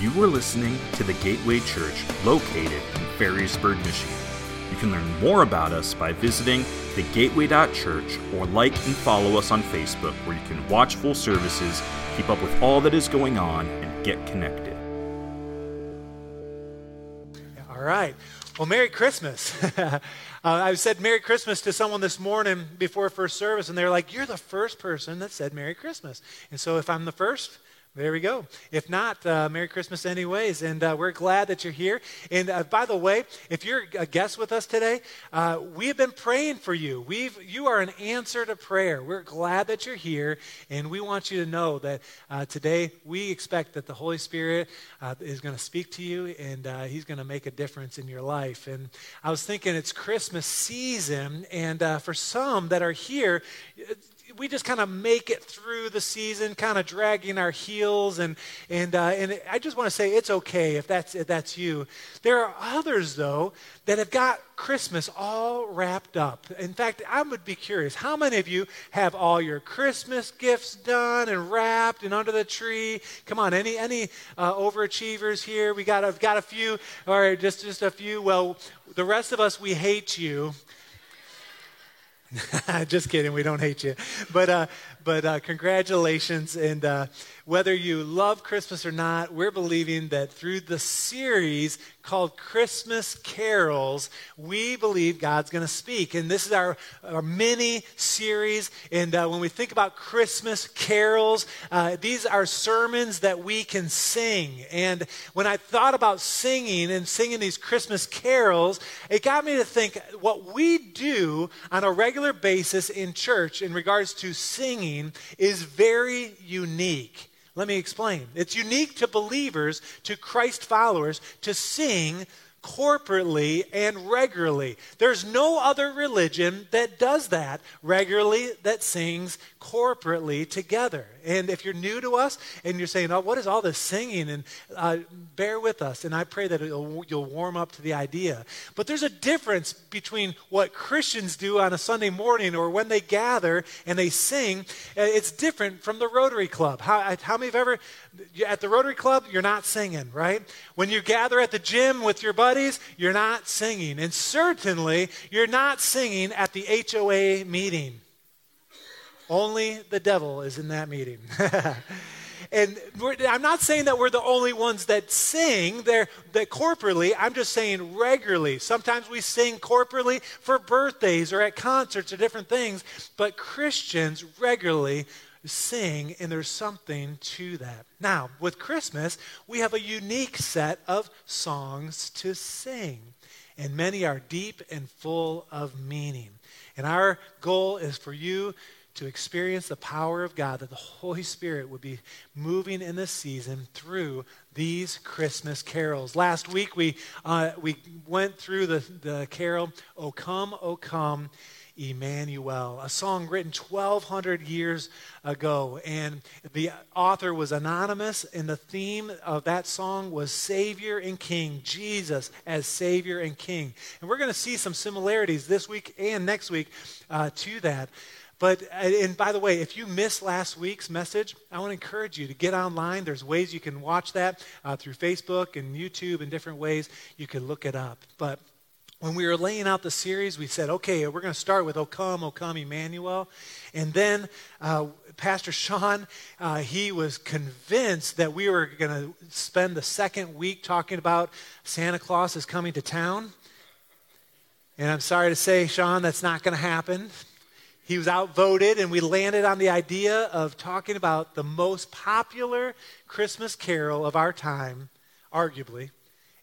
You are listening to the Gateway Church located in Ferrysburg, Michigan. You can learn more about us by visiting thegateway.church or like and follow us on Facebook where you can watch full services, keep up with all that is going on, and get connected. All right. Well, Merry Christmas. uh, I said Merry Christmas to someone this morning before first service, and they were like, You're the first person that said Merry Christmas. And so if I'm the first, there we go. If not, uh, Merry Christmas, anyways. And uh, we're glad that you're here. And uh, by the way, if you're a guest with us today, uh, we have been praying for you. We've, you are an answer to prayer. We're glad that you're here. And we want you to know that uh, today we expect that the Holy Spirit uh, is going to speak to you and He's going to make a difference in your life. And I was thinking it's Christmas season. And for some that are here, we just kind of make it through the season, kind of dragging our heels. And, and, uh, and I just want to say it's okay if that's, if that's you. There are others, though, that have got Christmas all wrapped up. In fact, I would be curious how many of you have all your Christmas gifts done and wrapped and under the tree? Come on, any, any uh, overachievers here? We got, I've got a few, or just, just a few. Well, the rest of us, we hate you Just kidding. We don't hate you. But, uh, but uh, congratulations. And uh, whether you love Christmas or not, we're believing that through the series called Christmas Carols, we believe God's going to speak. And this is our, our mini series. And uh, when we think about Christmas carols, uh, these are sermons that we can sing. And when I thought about singing and singing these Christmas carols, it got me to think what we do on a regular basis in church in regards to singing is very unique. Let me explain. It's unique to believers, to Christ followers, to sing corporately and regularly. There's no other religion that does that regularly, that sings corporately together. And if you're new to us and you're saying, oh, what is all this singing? And uh, bear with us. And I pray that you'll warm up to the idea. But there's a difference between what Christians do on a Sunday morning or when they gather and they sing. Uh, it's different from the Rotary Club. How, how many have ever, at the Rotary Club, you're not singing, right? When you gather at the gym with your buddies, you're not singing. And certainly, you're not singing at the HOA meeting. Only the devil is in that meeting. and I'm not saying that we're the only ones that sing there that corporately. I'm just saying regularly. Sometimes we sing corporately for birthdays or at concerts or different things, but Christians regularly sing, and there's something to that. Now, with Christmas, we have a unique set of songs to sing, and many are deep and full of meaning. And our goal is for you to experience the power of God, that the Holy Spirit would be moving in this season through these Christmas carols. Last week we, uh, we went through the, the carol, O Come, O Come. Emmanuel, a song written 1,200 years ago. And the author was anonymous, and the theme of that song was Savior and King, Jesus as Savior and King. And we're going to see some similarities this week and next week uh, to that. But, uh, and by the way, if you missed last week's message, I want to encourage you to get online. There's ways you can watch that uh, through Facebook and YouTube and different ways you can look it up. But when we were laying out the series, we said, okay, we're going to start with O come, O come, Emmanuel. And then uh, Pastor Sean, uh, he was convinced that we were going to spend the second week talking about Santa Claus is coming to town. And I'm sorry to say, Sean, that's not going to happen. He was outvoted, and we landed on the idea of talking about the most popular Christmas carol of our time, arguably,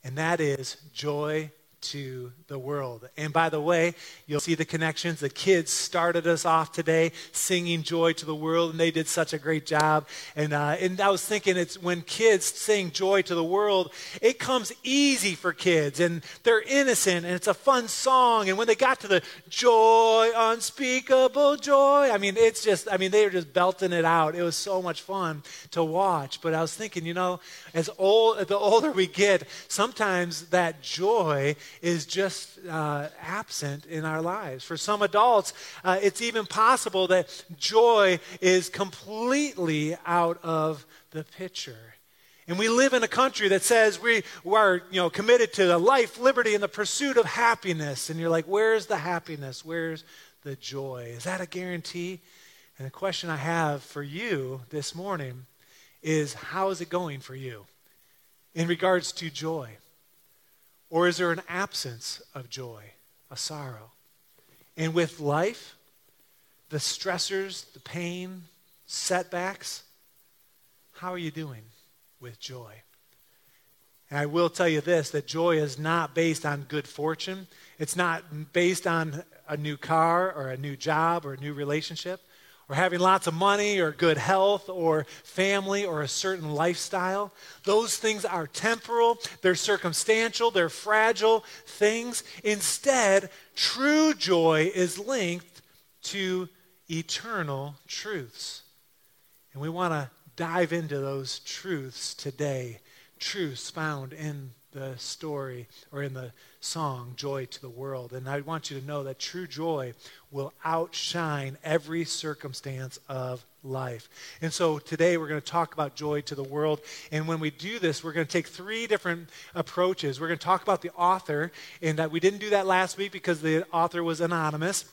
and that is Joy to the world. And by the way, you'll see the connections. The kids started us off today singing Joy to the World, and they did such a great job. And, uh, and I was thinking, it's when kids sing Joy to the World, it comes easy for kids, and they're innocent, and it's a fun song. And when they got to the joy, unspeakable joy, I mean, it's just, I mean, they were just belting it out. It was so much fun to watch. But I was thinking, you know, as old, the older we get, sometimes that joy is just uh, absent in our lives. For some adults, uh, it's even possible that joy is completely out of the picture. And we live in a country that says we are, you know, committed to the life, liberty, and the pursuit of happiness. And you're like, where's the happiness? Where's the joy? Is that a guarantee? And the question I have for you this morning is how is it going for you in regards to joy? Or is there an absence of joy, a sorrow? And with life, the stressors, the pain, setbacks, how are you doing? with joy. And I will tell you this that joy is not based on good fortune. It's not based on a new car or a new job or a new relationship or having lots of money or good health or family or a certain lifestyle. Those things are temporal, they're circumstantial, they're fragile things. Instead, true joy is linked to eternal truths. And we want to dive into those truths today. Truths found in the story or in the song, Joy to the World. And I want you to know that true joy will outshine every circumstance of life. And so today we're going to talk about joy to the world. And when we do this, we're going to take three different approaches. We're going to talk about the author, and that we didn't do that last week because the author was anonymous.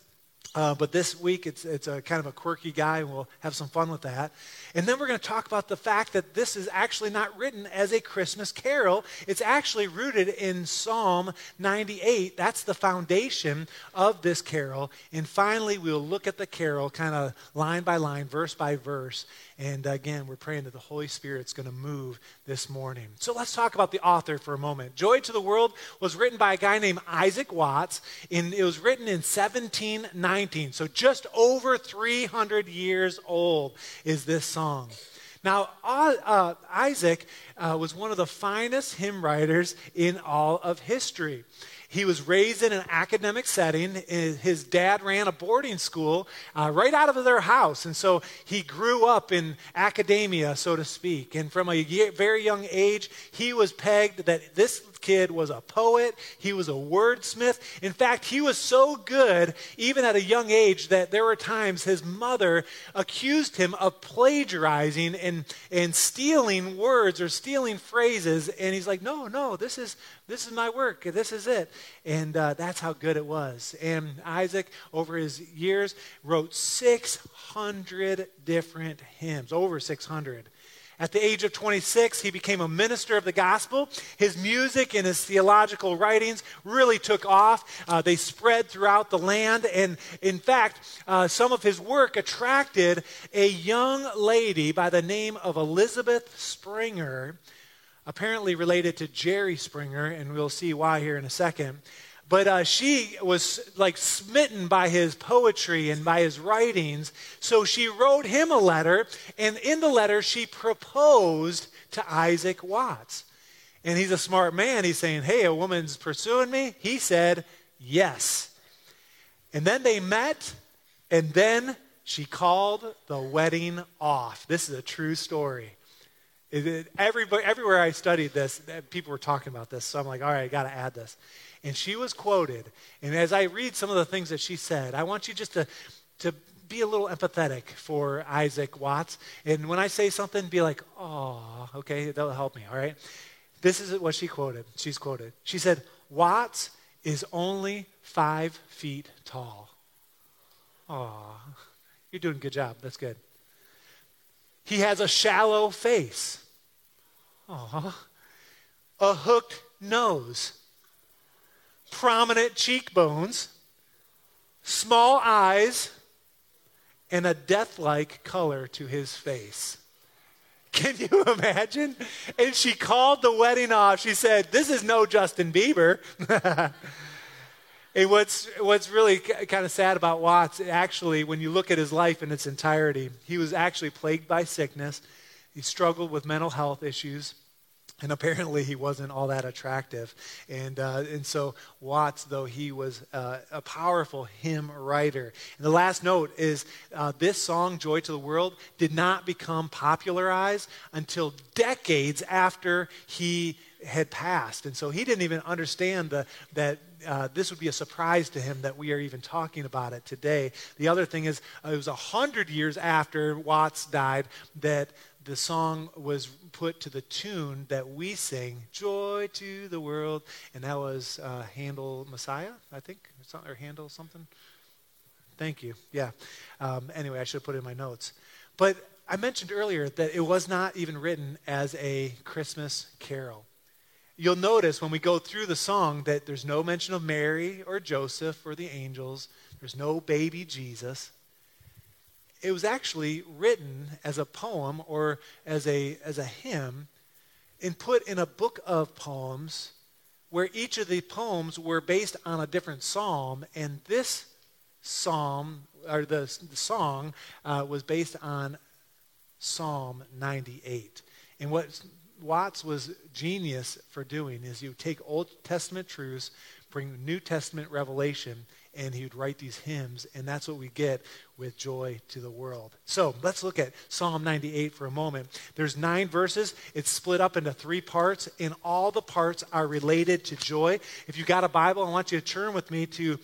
Uh, but this week, it's, it's a kind of a quirky guy, and we'll have some fun with that. And then we're going to talk about the fact that this is actually not written as a Christmas carol. It's actually rooted in Psalm 98. That's the foundation of this carol. And finally, we'll look at the carol kind of line by line, verse by verse, and again, we're praying that the Holy Spirit's going to move this morning. So let's talk about the author for a moment. Joy to the World was written by a guy named Isaac Watts, and it was written in 1719. So just over 300 years old is this song. Now, uh, uh, Isaac uh, was one of the finest hymn writers in all of history. He was raised in an academic setting. His dad ran a boarding school uh, right out of their house. And so he grew up in academia, so to speak. And from a very young age, he was pegged that this kid was a poet, he was a wordsmith. In fact, he was so good, even at a young age, that there were times his mother accused him of plagiarizing and, and stealing words or stealing phrases. And he's like, no, no, this is, this is my work. This is it. And uh, that's how good it was. And Isaac, over his years, wrote 600 different hymns, over 600. At the age of 26, he became a minister of the gospel. His music and his theological writings really took off. Uh, they spread throughout the land. And in fact, uh, some of his work attracted a young lady by the name of Elizabeth Springer, apparently related to Jerry Springer, and we'll see why here in a second. But uh, she was like smitten by his poetry and by his writings. So she wrote him a letter, and in the letter, she proposed to Isaac Watts. And he's a smart man. He's saying, Hey, a woman's pursuing me. He said, Yes. And then they met, and then she called the wedding off. This is a true story. everybody, everywhere I studied this, people were talking about this. So I'm like, All right, I got to add this. And she was quoted. And as I read some of the things that she said, I want you just to, to be a little empathetic for Isaac Watts. And when I say something, be like, oh, okay, that'll help me, all right? This is what she quoted. She's quoted. She said, Watts is only five feet tall. Aw, you're doing a good job. That's good. He has a shallow face. Aw. A hooked nose prominent cheekbones, small eyes, and a death like color to his face. Can you imagine? And she called the wedding off. She said, This is no Justin Bieber. and what's, what's really kind of sad about Watts, actually, when you look at his life in its entirety, he was actually plagued by sickness. He struggled with mental health issues. And apparently, he wasn't all that attractive. And, uh, and so, Watts, though he was uh, a powerful hymn writer. And the last note is uh, this song, Joy to the World, did not become popularized until decades after he had passed. And so, he didn't even understand the, that uh, this would be a surprise to him that we are even talking about it today. The other thing is, uh, it was a hundred years after Watts died that the song was put to the tune that we sing, Joy to the World. And that was uh, Handel Messiah, I think, or Handel something. Thank you. Yeah. Um, anyway, I should have put it in my notes. But I mentioned earlier that it was not even written as a Christmas carol. You'll notice when we go through the song that there's no mention of Mary or Joseph or the angels, there's no baby Jesus it was actually written as a poem or as a, as a hymn and put in a book of poems where each of the poems were based on a different psalm. And this psalm, or the, the song, uh, was based on Psalm 98. And what Watts was genius for doing is you take Old Testament truths, bring New Testament revelation, and he would write these hymns, and that's what we get with joy to the world. So let's look at Psalm 98 for a moment. There's nine verses. It's split up into three parts, and all the parts are related to joy. If you've got a Bible, I want you to turn with me to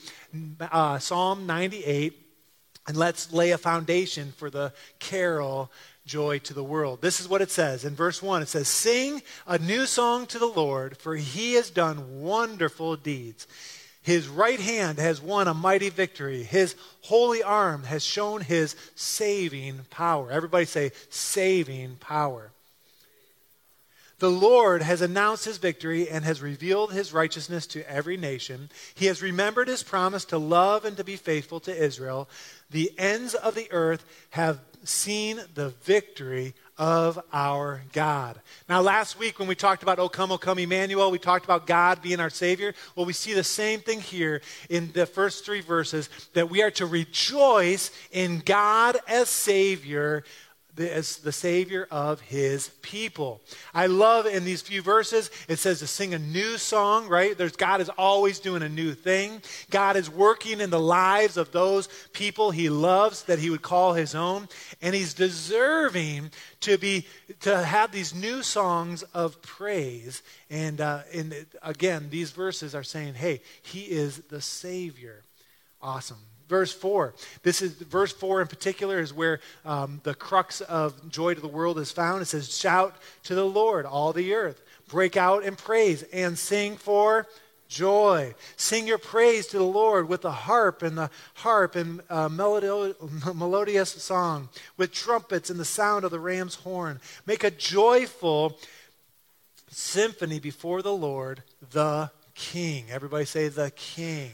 uh, Psalm 98, and let's lay a foundation for the carol joy to the world. This is what it says in verse 1. It says, Sing a new song to the Lord, for he has done wonderful deeds. His right hand has won a mighty victory. His holy arm has shown his saving power. Everybody say, saving power. The Lord has announced his victory and has revealed his righteousness to every nation. He has remembered his promise to love and to be faithful to Israel. The ends of the earth have seen the victory of our God. Now, last week when we talked about O come, O come, Emmanuel, we talked about God being our Savior. Well, we see the same thing here in the first three verses that we are to rejoice in God as Savior as the Savior of His people. I love in these few verses, it says to sing a new song, right? There's, God is always doing a new thing. God is working in the lives of those people He loves that He would call His own. And He's deserving to, be, to have these new songs of praise. And, uh, and again, these verses are saying, hey, He is the Savior. Awesome verse 4. This is verse 4 in particular is where um, the crux of joy to the world is found. It says, Shout to the Lord, all the earth. Break out in praise and sing for joy. Sing your praise to the Lord with the harp and the harp and uh, melodious song, with trumpets and the sound of the ram's horn. Make a joyful symphony before the Lord, the King. Everybody say, the King.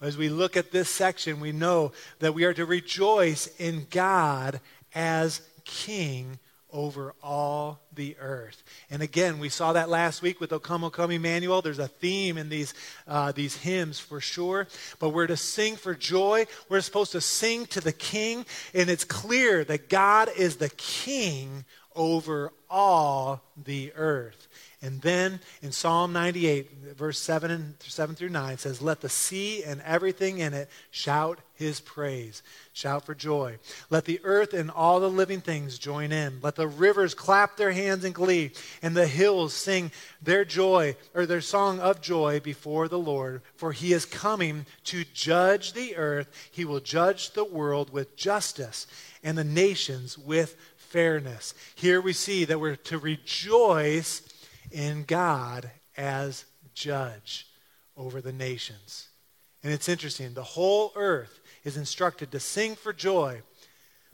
As we look at this section, we know that we are to rejoice in God as King over all the earth. And again, we saw that last week with O Come, O Come Emmanuel. There's a theme in these, uh, these hymns for sure. But we're to sing for joy. We're supposed to sing to the King. And it's clear that God is the King over all the earth. And then in Psalm 98, verse 7, and 7 through 9, says, Let the sea and everything in it shout his praise. Shout for joy. Let the earth and all the living things join in. Let the rivers clap their hands in glee, and the hills sing their joy, or their song of joy before the Lord. For he is coming to judge the earth. He will judge the world with justice and the nations with fairness. Here we see that we're to rejoice in God as judge over the nations. And it's interesting, the whole earth is instructed to sing for joy.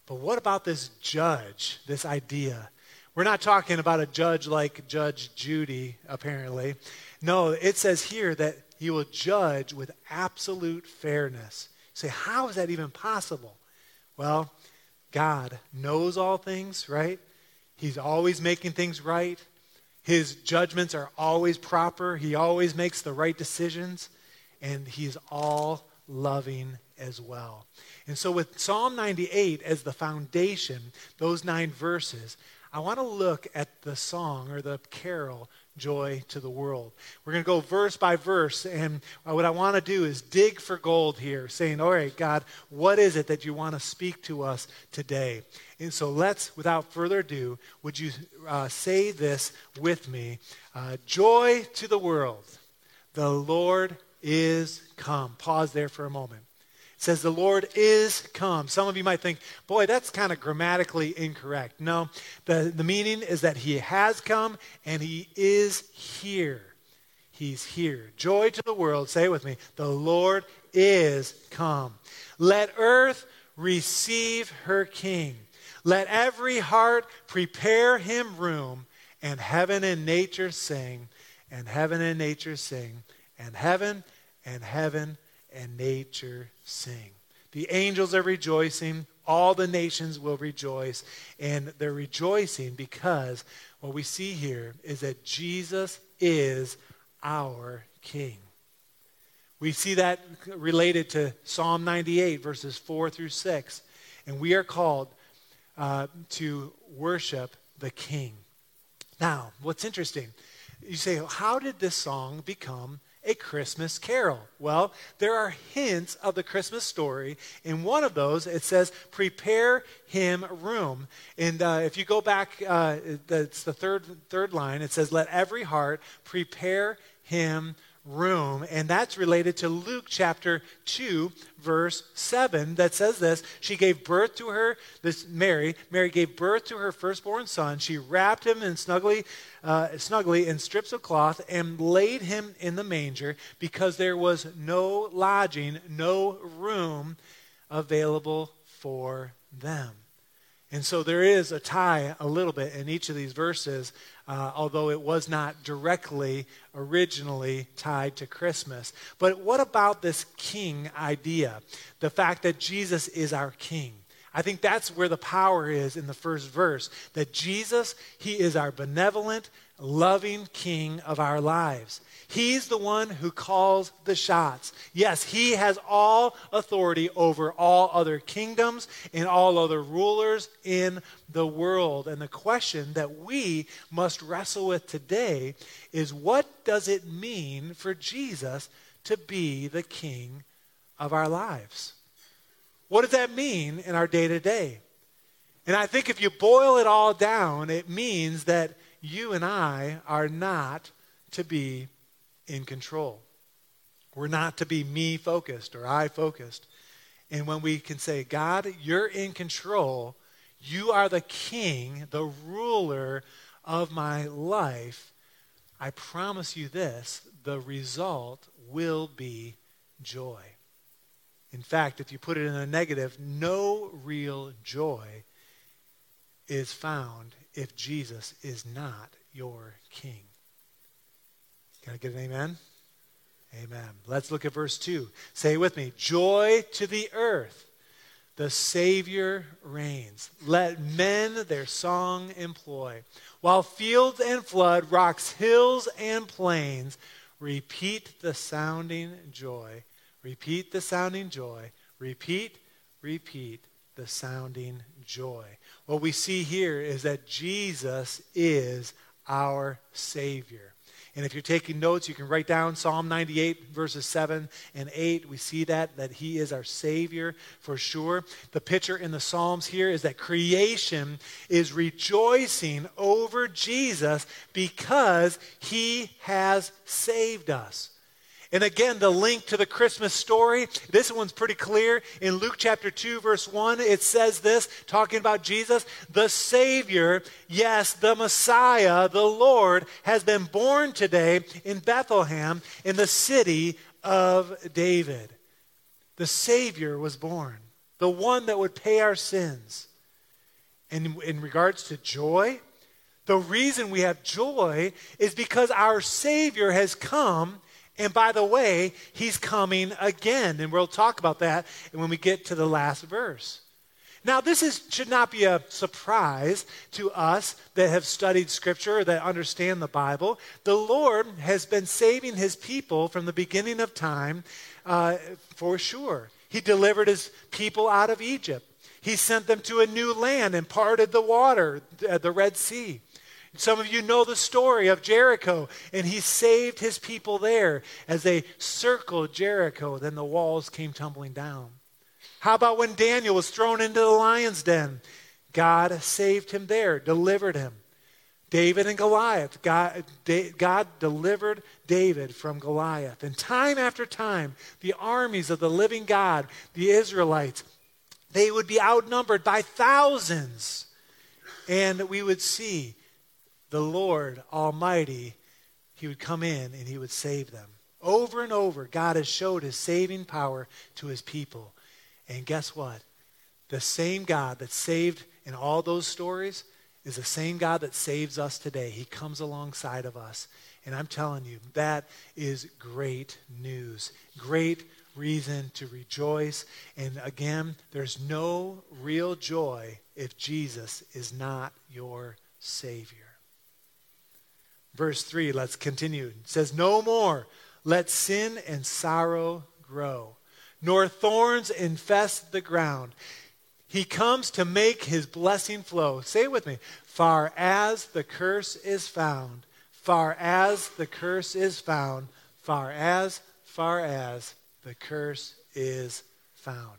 But what about this judge, this idea? We're not talking about a judge like Judge Judy, apparently. No, it says here that he will judge with absolute fairness. You say, how is that even possible? Well, God knows all things, right? He's always making things right. His judgments are always proper. He always makes the right decisions, and he's all loving as well. And so, with Psalm 98 as the foundation, those nine verses, I want to look at the song or the carol joy to the world. We're going to go verse by verse, and what I want to do is dig for gold here, saying, All right, God, what is it that you want to speak to us today? And so let's, without further ado, would you uh, say this with me? Uh, joy to the world. The Lord is come. Pause there for a moment says the Lord is come. Some of you might think, boy, that's kind of grammatically incorrect. No, the, the meaning is that he has come and he is here. He's here. Joy to the world. Say it with me. The Lord is come. Let earth receive her king. Let every heart prepare him room, and heaven and nature sing, and heaven and nature sing, and heaven and heaven and nature sing. The angels are rejoicing. All the nations will rejoice. And they're rejoicing because what we see here is that Jesus is our King. We see that related to Psalm 98, verses 4 through 6. And we are called uh, to worship the King. Now, what's interesting, you say, how did this song become a Christmas carol? Well, there are hints of the Christmas story. In one of those, it says, Prepare him room. And uh, if you go back, uh, it's the third, third line, it says, Let every heart prepare him room. And that's related to Luke chapter 2, verse 7, that says this She gave birth to her, this Mary. Mary gave birth to her firstborn son. She wrapped him in snugly, uh, snugly in strips of cloth and laid him in the manger because there was no lodging, no room available for them. And so there is a tie a little bit in each of these verses, uh, although it was not directly originally tied to Christmas. But what about this king idea? The fact that Jesus is our king. I think that's where the power is in the first verse that Jesus, he is our benevolent, loving king of our lives. He's the one who calls the shots. Yes, he has all authority over all other kingdoms and all other rulers in the world. And the question that we must wrestle with today is what does it mean for Jesus to be the king of our lives? What does that mean in our day to day? And I think if you boil it all down, it means that you and I are not to be in control. We're not to be me focused or I focused. And when we can say, God, you're in control, you are the king, the ruler of my life, I promise you this the result will be joy. In fact, if you put it in a negative, no real joy is found if Jesus is not your king. Can I get an amen? Amen. Let's look at verse 2. Say with me Joy to the earth, the Savior reigns. Let men their song employ. While fields and flood, rocks, hills, and plains, repeat the sounding joy. Repeat the sounding joy. Repeat, repeat the sounding joy. What we see here is that Jesus is our Savior. And if you're taking notes, you can write down Psalm 98, verses 7 and 8. We see that, that He is our Savior for sure. The picture in the Psalms here is that creation is rejoicing over Jesus because He has saved us. And again, the link to the Christmas story, this one's pretty clear. In Luke chapter 2, verse 1, it says this, talking about Jesus, the Savior, yes, the Messiah, the Lord, has been born today in Bethlehem in the city of David. The Savior was born, the one that would pay our sins. And in regards to joy, the reason we have joy is because our Savior has come and by the way, he's coming again. And we'll talk about that when we get to the last verse. Now, this is, should not be a surprise to us that have studied Scripture, that understand the Bible. The Lord has been saving his people from the beginning of time uh, for sure. He delivered his people out of Egypt, he sent them to a new land and parted the water, the Red Sea. Some of you know the story of Jericho, and he saved his people there as they circled Jericho. Then the walls came tumbling down. How about when Daniel was thrown into the lion's den? God saved him there, delivered him. David and Goliath. God, God delivered David from Goliath. And time after time, the armies of the living God, the Israelites, they would be outnumbered by thousands. And we would see the Lord Almighty, He would come in and He would save them. Over and over, God has showed His saving power to His people. And guess what? The same God that saved in all those stories is the same God that saves us today. He comes alongside of us. And I'm telling you, that is great news. Great reason to rejoice. And again, there's no real joy if Jesus is not your Savior. Verse 3, let's continue. It says, No more let sin and sorrow grow, nor thorns infest the ground. He comes to make his blessing flow. Say it with me. Far as the curse is found, far as the curse is found, far as, far as the curse is found.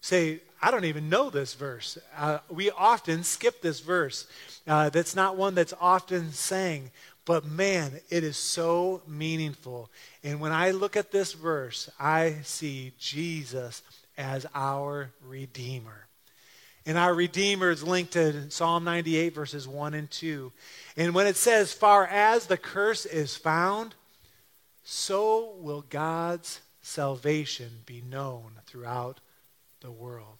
Say, I don't even know this verse. Uh, we often skip this verse. Uh, that's not one that's often sang, but man, it is so meaningful. And when I look at this verse, I see Jesus as our Redeemer. And our Redeemer is linked to Psalm 98, verses 1 and 2. And when it says, Far as the curse is found, so will God's salvation be known throughout the world.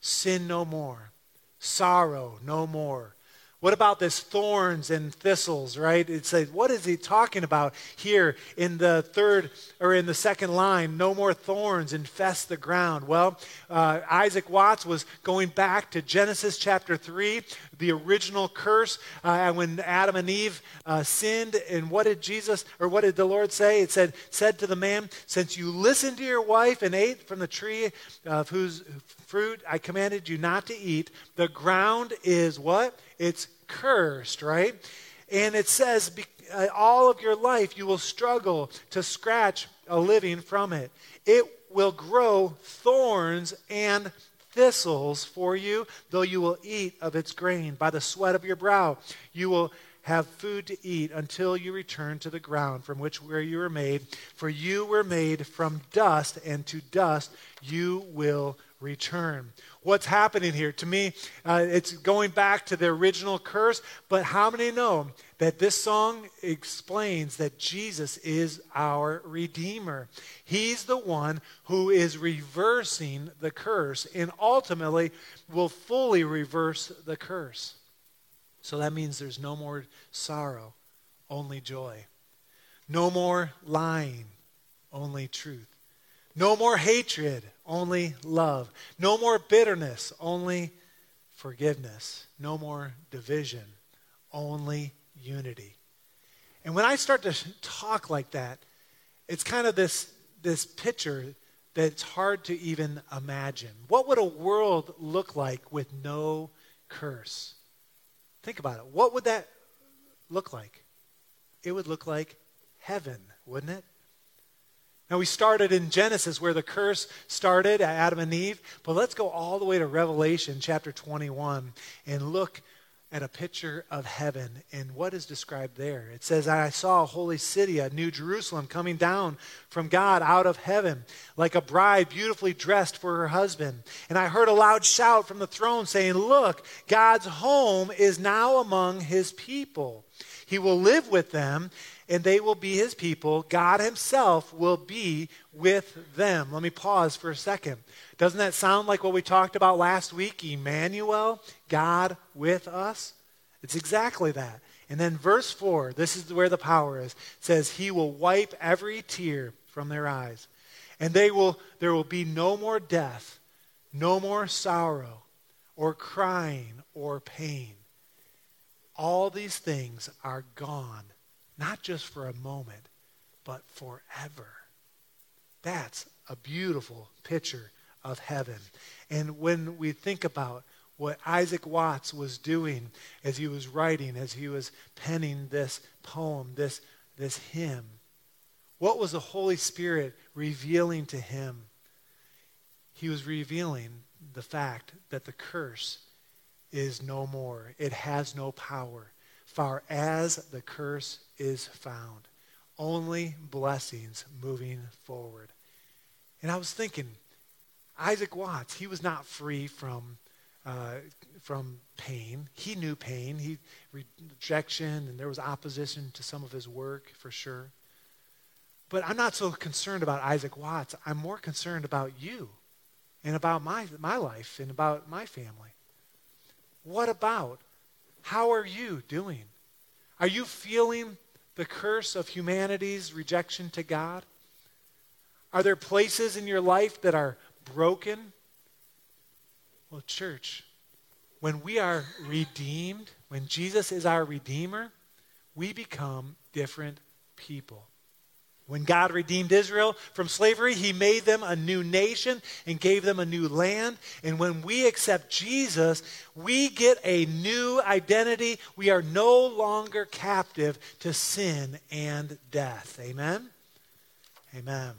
Sin no more, sorrow no more, what about this thorns and thistles, right? It says, what is he talking about here in the third or in the second line? No more thorns infest the ground. Well, uh, Isaac Watts was going back to Genesis chapter 3, the original curse, uh, when Adam and Eve uh, sinned. And what did Jesus, or what did the Lord say? It said, said to the man, Since you listened to your wife and ate from the tree of whose fruit I commanded you not to eat, the ground is what? It's cursed, right? And it says, uh, all of your life you will struggle to scratch a living from it. It will grow thorns and thistles for you, though you will eat of its grain. By the sweat of your brow you will have food to eat until you return to the ground from which where you were made. For you were made from dust, and to dust you will return. What's happening here? To me, uh, it's going back to the original curse, but how many know that this song explains that Jesus is our Redeemer? He's the one who is reversing the curse and ultimately will fully reverse the curse. So that means there's no more sorrow, only joy. No more lying, only truth. No more hatred, only love. No more bitterness, only forgiveness. No more division, only unity. And when I start to talk like that, it's kind of this, this picture that's hard to even imagine. What would a world look like with no curse? Think about it. What would that look like? It would look like heaven, wouldn't it? Now, we started in Genesis where the curse started, Adam and Eve, but let's go all the way to Revelation chapter 21 and look at a picture of heaven and what is described there. It says, I saw a holy city, a new Jerusalem, coming down from God out of heaven, like a bride beautifully dressed for her husband. And I heard a loud shout from the throne saying, Look, God's home is now among his people. He will live with them, and they will be his people. God himself will be with them. Let me pause for a second. Doesn't that sound like what we talked about last week? Emmanuel, God with us? It's exactly that. And then verse 4, this is where the power is, says, He will wipe every tear from their eyes. And they will, there will be no more death, no more sorrow, or crying, or pain. All these things are gone not just for a moment, but forever. That's a beautiful picture of heaven. And when we think about what Isaac Watts was doing as he was writing, as he was penning this poem, this, this hymn, what was the Holy Spirit revealing to him? He was revealing the fact that the curse is no more, it has no power far as the curse is found. Only blessings moving forward. And I was thinking, Isaac Watts, he was not free from, uh, from pain. He knew pain, he rejection, and there was opposition to some of his work for sure. But I'm not so concerned about Isaac Watts. I'm more concerned about you and about my, my life and about my family. What about? How are you doing? Are you feeling the curse of humanity's rejection to God? Are there places in your life that are broken? Well, church, when we are redeemed, when Jesus is our Redeemer, we become different people. When God redeemed Israel from slavery, he made them a new nation and gave them a new land. And when we accept Jesus, we get a new identity. We are no longer captive to sin and death. Amen? Amen.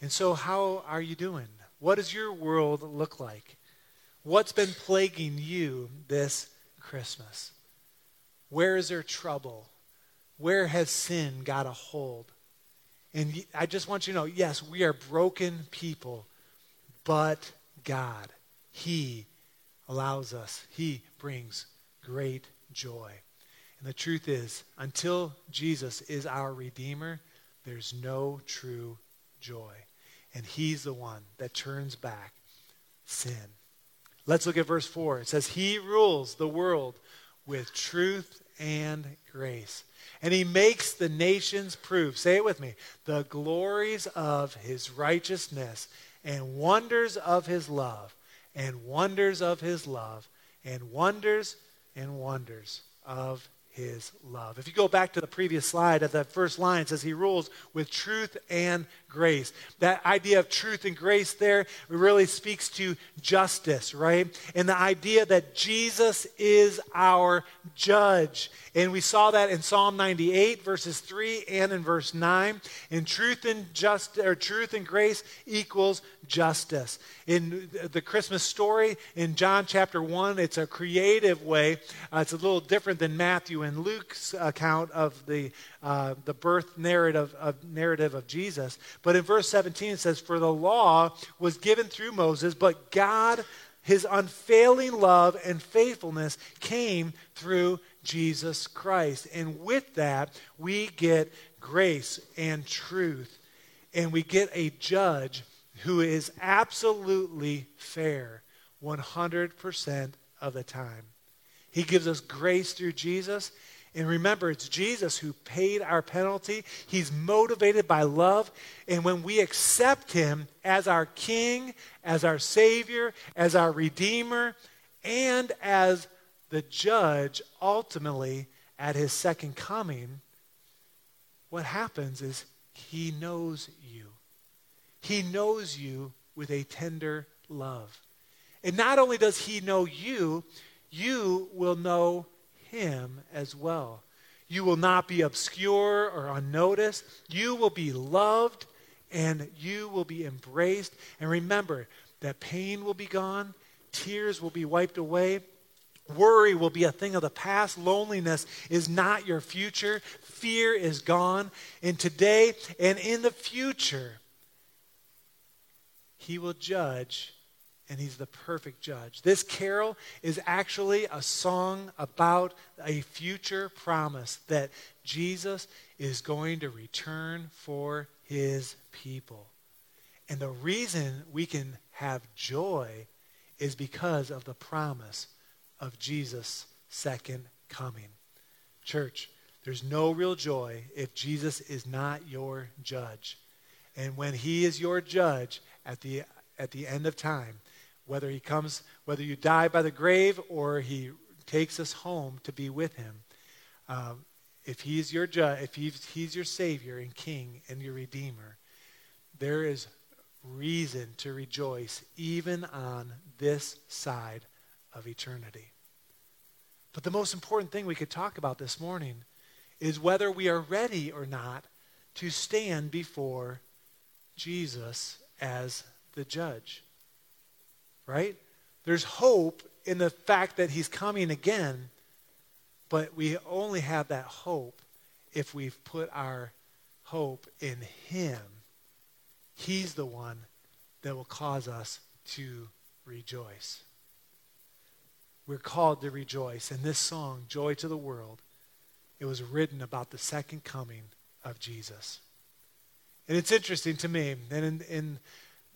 And so, how are you doing? What does your world look like? What's been plaguing you this Christmas? Where is there trouble? Where has sin got a hold? And I just want you to know yes, we are broken people, but God, He allows us, He brings great joy. And the truth is, until Jesus is our Redeemer, there's no true joy. And He's the one that turns back sin. Let's look at verse 4. It says, He rules the world with truth and grace. And he makes the nations prove, say it with me, the glories of his righteousness and wonders of his love, and wonders of his love, and wonders and wonders of his love. If you go back to the previous slide at that first line, says he rules with truth and grace. That idea of truth and grace there really speaks to justice, right? And the idea that Jesus is our judge. And we saw that in Psalm 98, verses 3 and in verse 9. And truth and just or truth and grace equals justice. In the Christmas story in John chapter 1, it's a creative way. Uh, it's a little different than Matthew and Luke's account of the, uh, the birth narrative of, narrative of Jesus. But in verse 17, it says, For the law was given through Moses, but God, his unfailing love and faithfulness came through Jesus Christ. And with that, we get grace and truth. And we get a judge who is absolutely fair 100% of the time. He gives us grace through Jesus, and remember, it's Jesus who paid our penalty. He's motivated by love. And when we accept him as our King, as our Savior, as our Redeemer, and as the judge, ultimately at his second coming, what happens is he knows you. He knows you with a tender love. And not only does he know you, you will know him as well. You will not be obscure or unnoticed. You will be loved and you will be embraced. And remember that pain will be gone, tears will be wiped away. Worry will be a thing of the past. Loneliness is not your future. Fear is gone. And today and in the future, He will judge and he's the perfect judge. This carol is actually a song about a future promise that Jesus is going to return for his people. And the reason we can have joy is because of the promise of Jesus' second coming. Church, there's no real joy if Jesus is not your judge. And when he is your judge at the, at the end of time, whether he comes, whether you die by the grave or he takes us home to be with him. Um, if he's your judge, if he's, he's your savior and king and your redeemer, there is reason to rejoice even on this side of eternity. But the most important thing we could talk about this morning is whether we are ready or not to stand before Jesus as the judge right? There's hope in the fact that he's coming again, But we only have that hope if we've put our hope in Him. He's the one that will cause us to rejoice. We're called to rejoice. And this song, Joy to the World, it was written about the second coming of Jesus. And it's interesting to me, and in, in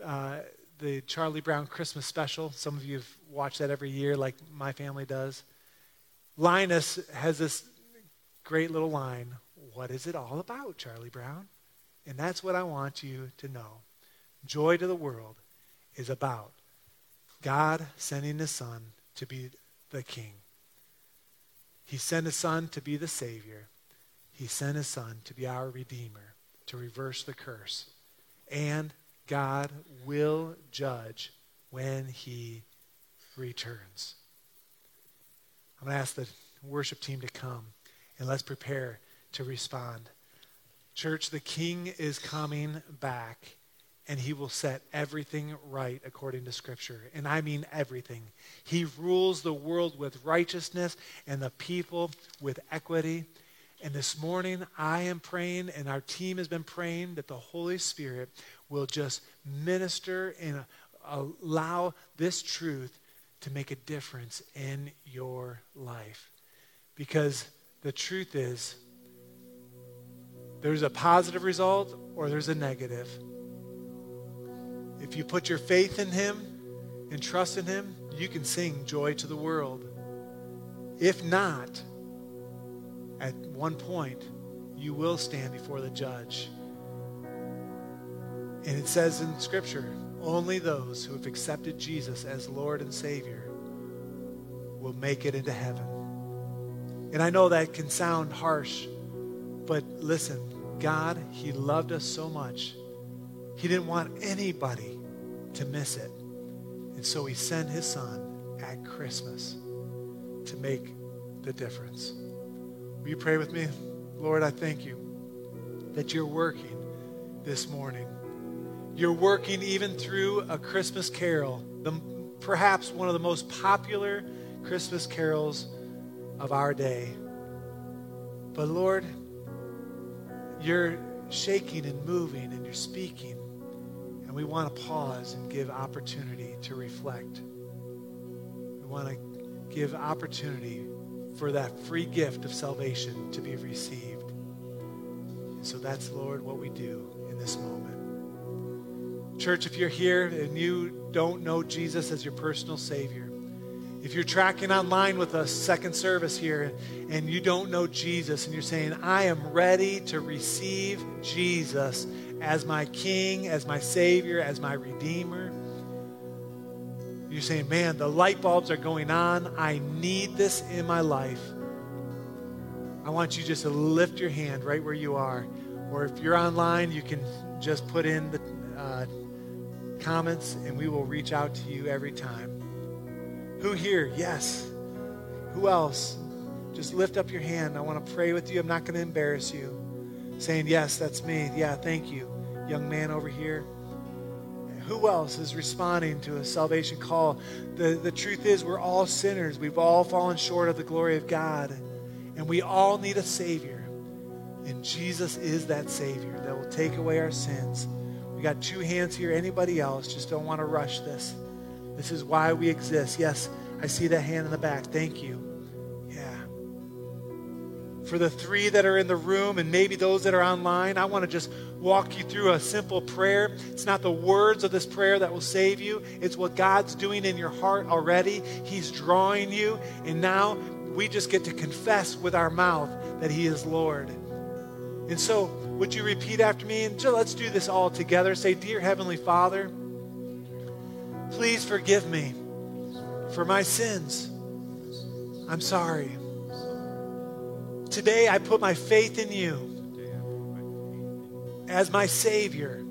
uh, the Charlie Brown Christmas special, some of you have watched that every year, like my family does. Linus has this great little line What is it all about, Charlie Brown? And that's what I want you to know. Joy to the world is about God sending his son to be the king. He sent his son to be the savior. He sent his son to be our redeemer, to reverse the curse. And God will judge when he returns. I'm going to ask the worship team to come and let's prepare to respond. Church, the king is coming back and he will set everything right according to Scripture. And I mean everything. He rules the world with righteousness and the people with equity. And this morning, I am praying, and our team has been praying that the Holy Spirit will just minister and uh, allow this truth to make a difference in your life. Because the truth is, there's a positive result or there's a negative. If you put your faith in Him and trust in Him, you can sing joy to the world. If not, at one point, you will stand before the judge. And it says in Scripture, only those who have accepted Jesus as Lord and Savior will make it into heaven. And I know that can sound harsh, but listen, God, He loved us so much he didn't want anybody to miss it. And so he sent his son at Christmas to make the difference. Will you pray with me? Lord, I thank you that you're working this morning. You're working even through a Christmas carol, the, perhaps one of the most popular Christmas carols of our day. But Lord, you're shaking and moving and you're speaking And we want to pause and give opportunity to reflect. We want to give opportunity for that free gift of salvation to be received. And so that's, Lord, what we do in this moment. Church, if you're here and you don't know Jesus as your personal Savior, if you're tracking online with us, second service here, and you don't know Jesus and you're saying, I am ready to receive Jesus as my King, as my Savior, as my Redeemer. You're saying, man, the light bulbs are going on. I need this in my life. I want you just to lift your hand right where you are. Or if you're online, you can just put in the uh, comments and we will reach out to you every time. Who here? Yes. Who else? Just lift up your hand. I want to pray with you. I'm not going to embarrass you saying, Yes, that's me. Yeah, thank you. Young man over here. Who else is responding to a salvation call? The, the truth is, we're all sinners. We've all fallen short of the glory of God. And we all need a Savior. And Jesus is that Savior that will take away our sins. We got two hands here. Anybody else? Just don't want to rush this. This is why we exist. Yes, I see that hand in the back. Thank you Yeah. for the three that are in the room and maybe those that are online, I want to just walk you through a simple prayer. It's not the words of this prayer that will save you, it's what God's doing in your heart already. He's drawing you, and now we just get to confess with our mouth that He is Lord. And so, would you repeat after me? And let's do this all together. Say, Dear Heavenly Father, please forgive me for my sins. I'm sorry. Today I put my faith in you as my Savior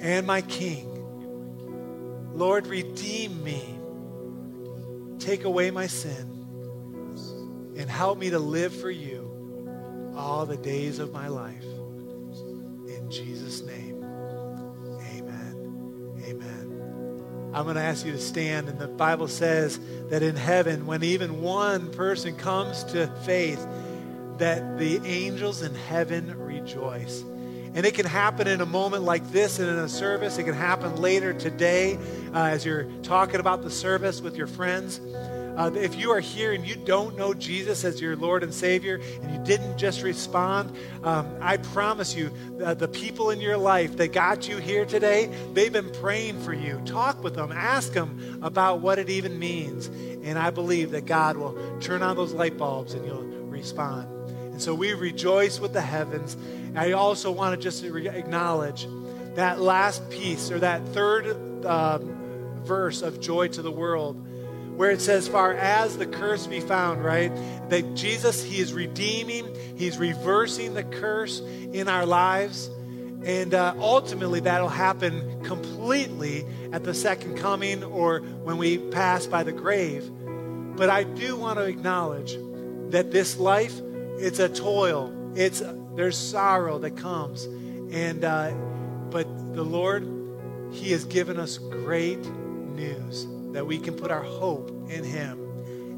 and my King. Lord, redeem me. Take away my sin and help me to live for you all the days of my life. In Jesus' name, amen. Amen. I'm going to ask you to stand. And the Bible says that in heaven, when even one person comes to faith, that the angels in heaven rejoice. And it can happen in a moment like this and in a service. It can happen later today uh, as you're talking about the service with your friends. Uh, if you are here and you don't know Jesus as your Lord and Savior and you didn't just respond, um, I promise you, uh, the people in your life that got you here today, they've been praying for you. Talk with them, ask them about what it even means. And I believe that God will turn on those light bulbs and you'll respond. And so we rejoice with the heavens. I also want to just acknowledge that last piece or that third uh, verse of Joy to the World where it says, Far as the curse be found, right? That Jesus, He is redeeming, He's reversing the curse in our lives. And uh, ultimately, that'll happen completely at the second coming or when we pass by the grave. But I do want to acknowledge that this life, it's a toil. It's there's sorrow that comes, and uh, but the Lord, He has given us great news that we can put our hope in Him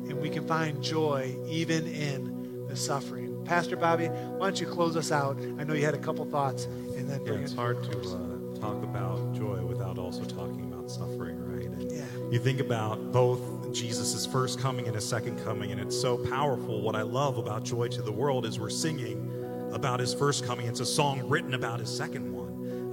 and we can find joy even in the suffering. Pastor Bobby, why don't you close us out? I know you had a couple thoughts, and then yeah, it's hard to uh, talk about joy without also talking about suffering, right? And yeah. You think about both Jesus' first coming and his second coming, and it's so powerful. What I love about Joy to the World is we're singing about his first coming. It's a song written about his second one.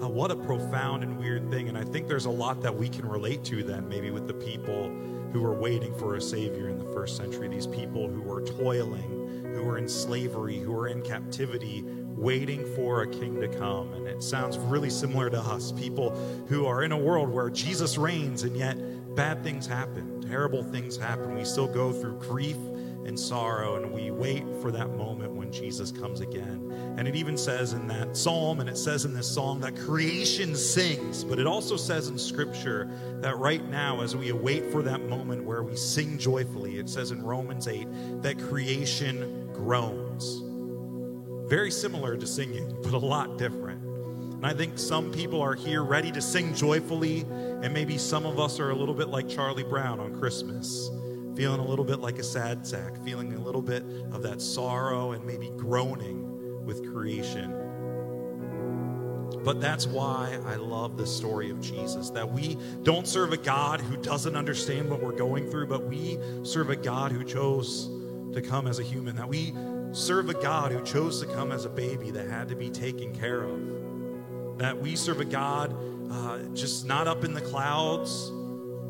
Uh, what a profound and weird thing. And I think there's a lot that we can relate to then, maybe with the people who were waiting for a Savior in the first century, these people who were toiling, who were in slavery, who were in captivity, waiting for a king to come. And it sounds really similar to us, people who are in a world where Jesus reigns and yet bad things happen, terrible things happen. We still go through grief and sorrow, and we wait for that moment when Jesus comes again. And it even says in that psalm, and it says in this song, that creation sings, but it also says in Scripture that right now, as we await for that moment where we sing joyfully, it says in Romans 8 that creation groans. Very similar to singing, but a lot different. And I think some people are here ready to sing joyfully, and maybe some of us are a little bit like Charlie Brown on Christmas feeling a little bit like a sad sack, feeling a little bit of that sorrow and maybe groaning with creation. But that's why I love the story of Jesus that we don't serve a God who doesn't understand what we're going through, but we serve a God who chose to come as a human, that we serve a God who chose to come as a baby that had to be taken care of, that we serve a God uh, just not up in the clouds,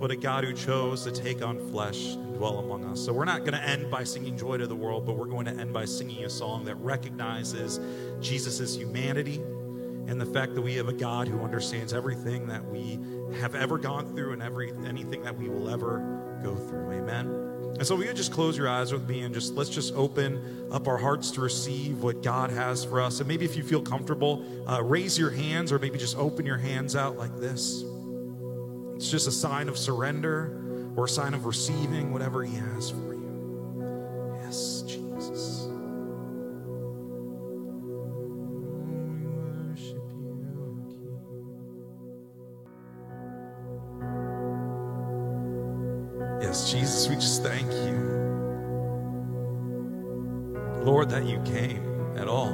but a God who chose to take on flesh and dwell among us. So we're not going to end by singing joy to the world, but we're going to end by singing a song that recognizes Jesus' humanity and the fact that we have a God who understands everything that we have ever gone through and every anything that we will ever go through. Amen. And so, will you just close your eyes with me and just let's just open up our hearts to receive what God has for us. And maybe if you feel comfortable, uh, raise your hands or maybe just open your hands out like this. It's just a sign of surrender or a sign of receiving whatever He has for you. Yes, Jesus. Yes, Jesus, we just thank you. Lord, that you came at all.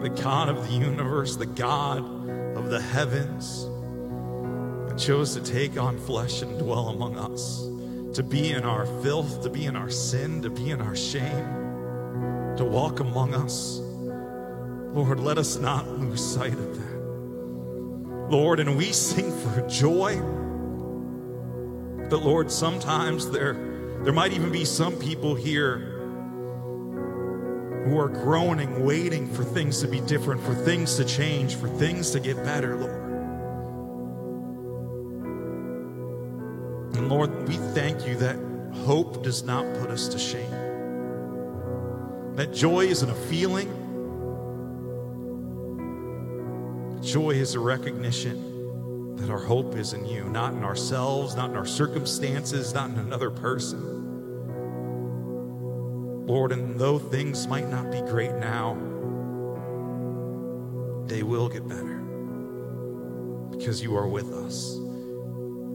The God of the universe, the God of the heavens chose to take on flesh and dwell among us, to be in our filth, to be in our sin, to be in our shame, to walk among us. Lord, let us not lose sight of that. Lord, and we sing for joy. But Lord, sometimes there, there might even be some people here who are groaning, waiting for things to be different, for things to change, for things to get better, Lord. Lord, we thank you that hope does not put us to shame. That joy isn't a feeling, joy is a recognition that our hope is in you, not in ourselves, not in our circumstances, not in another person. Lord, and though things might not be great now, they will get better because you are with us.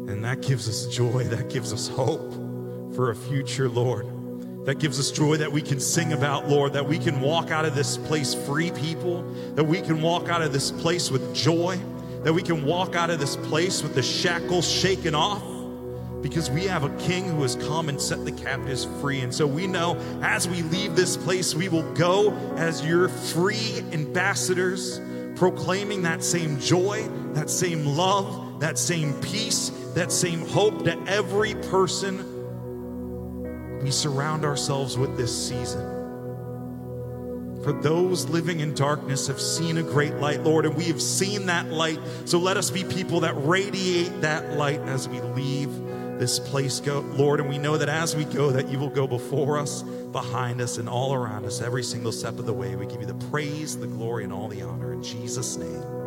And that gives us joy, that gives us hope for a future, Lord. That gives us joy that we can sing about, Lord, that we can walk out of this place free people, that we can walk out of this place with joy, that we can walk out of this place with the shackles shaken off because we have a king who has come and set the captives free. And so we know as we leave this place, we will go as your free ambassadors, proclaiming that same joy, that same love, that same peace, that same hope to every person we surround ourselves with this season. For those living in darkness have seen a great light, Lord, and we have seen that light. So let us be people that radiate that light as we leave this place, go, Lord. And we know that as we go, that you will go before us, behind us, and all around us every single step of the way. We give you the praise, the glory, and all the honor. In Jesus' name.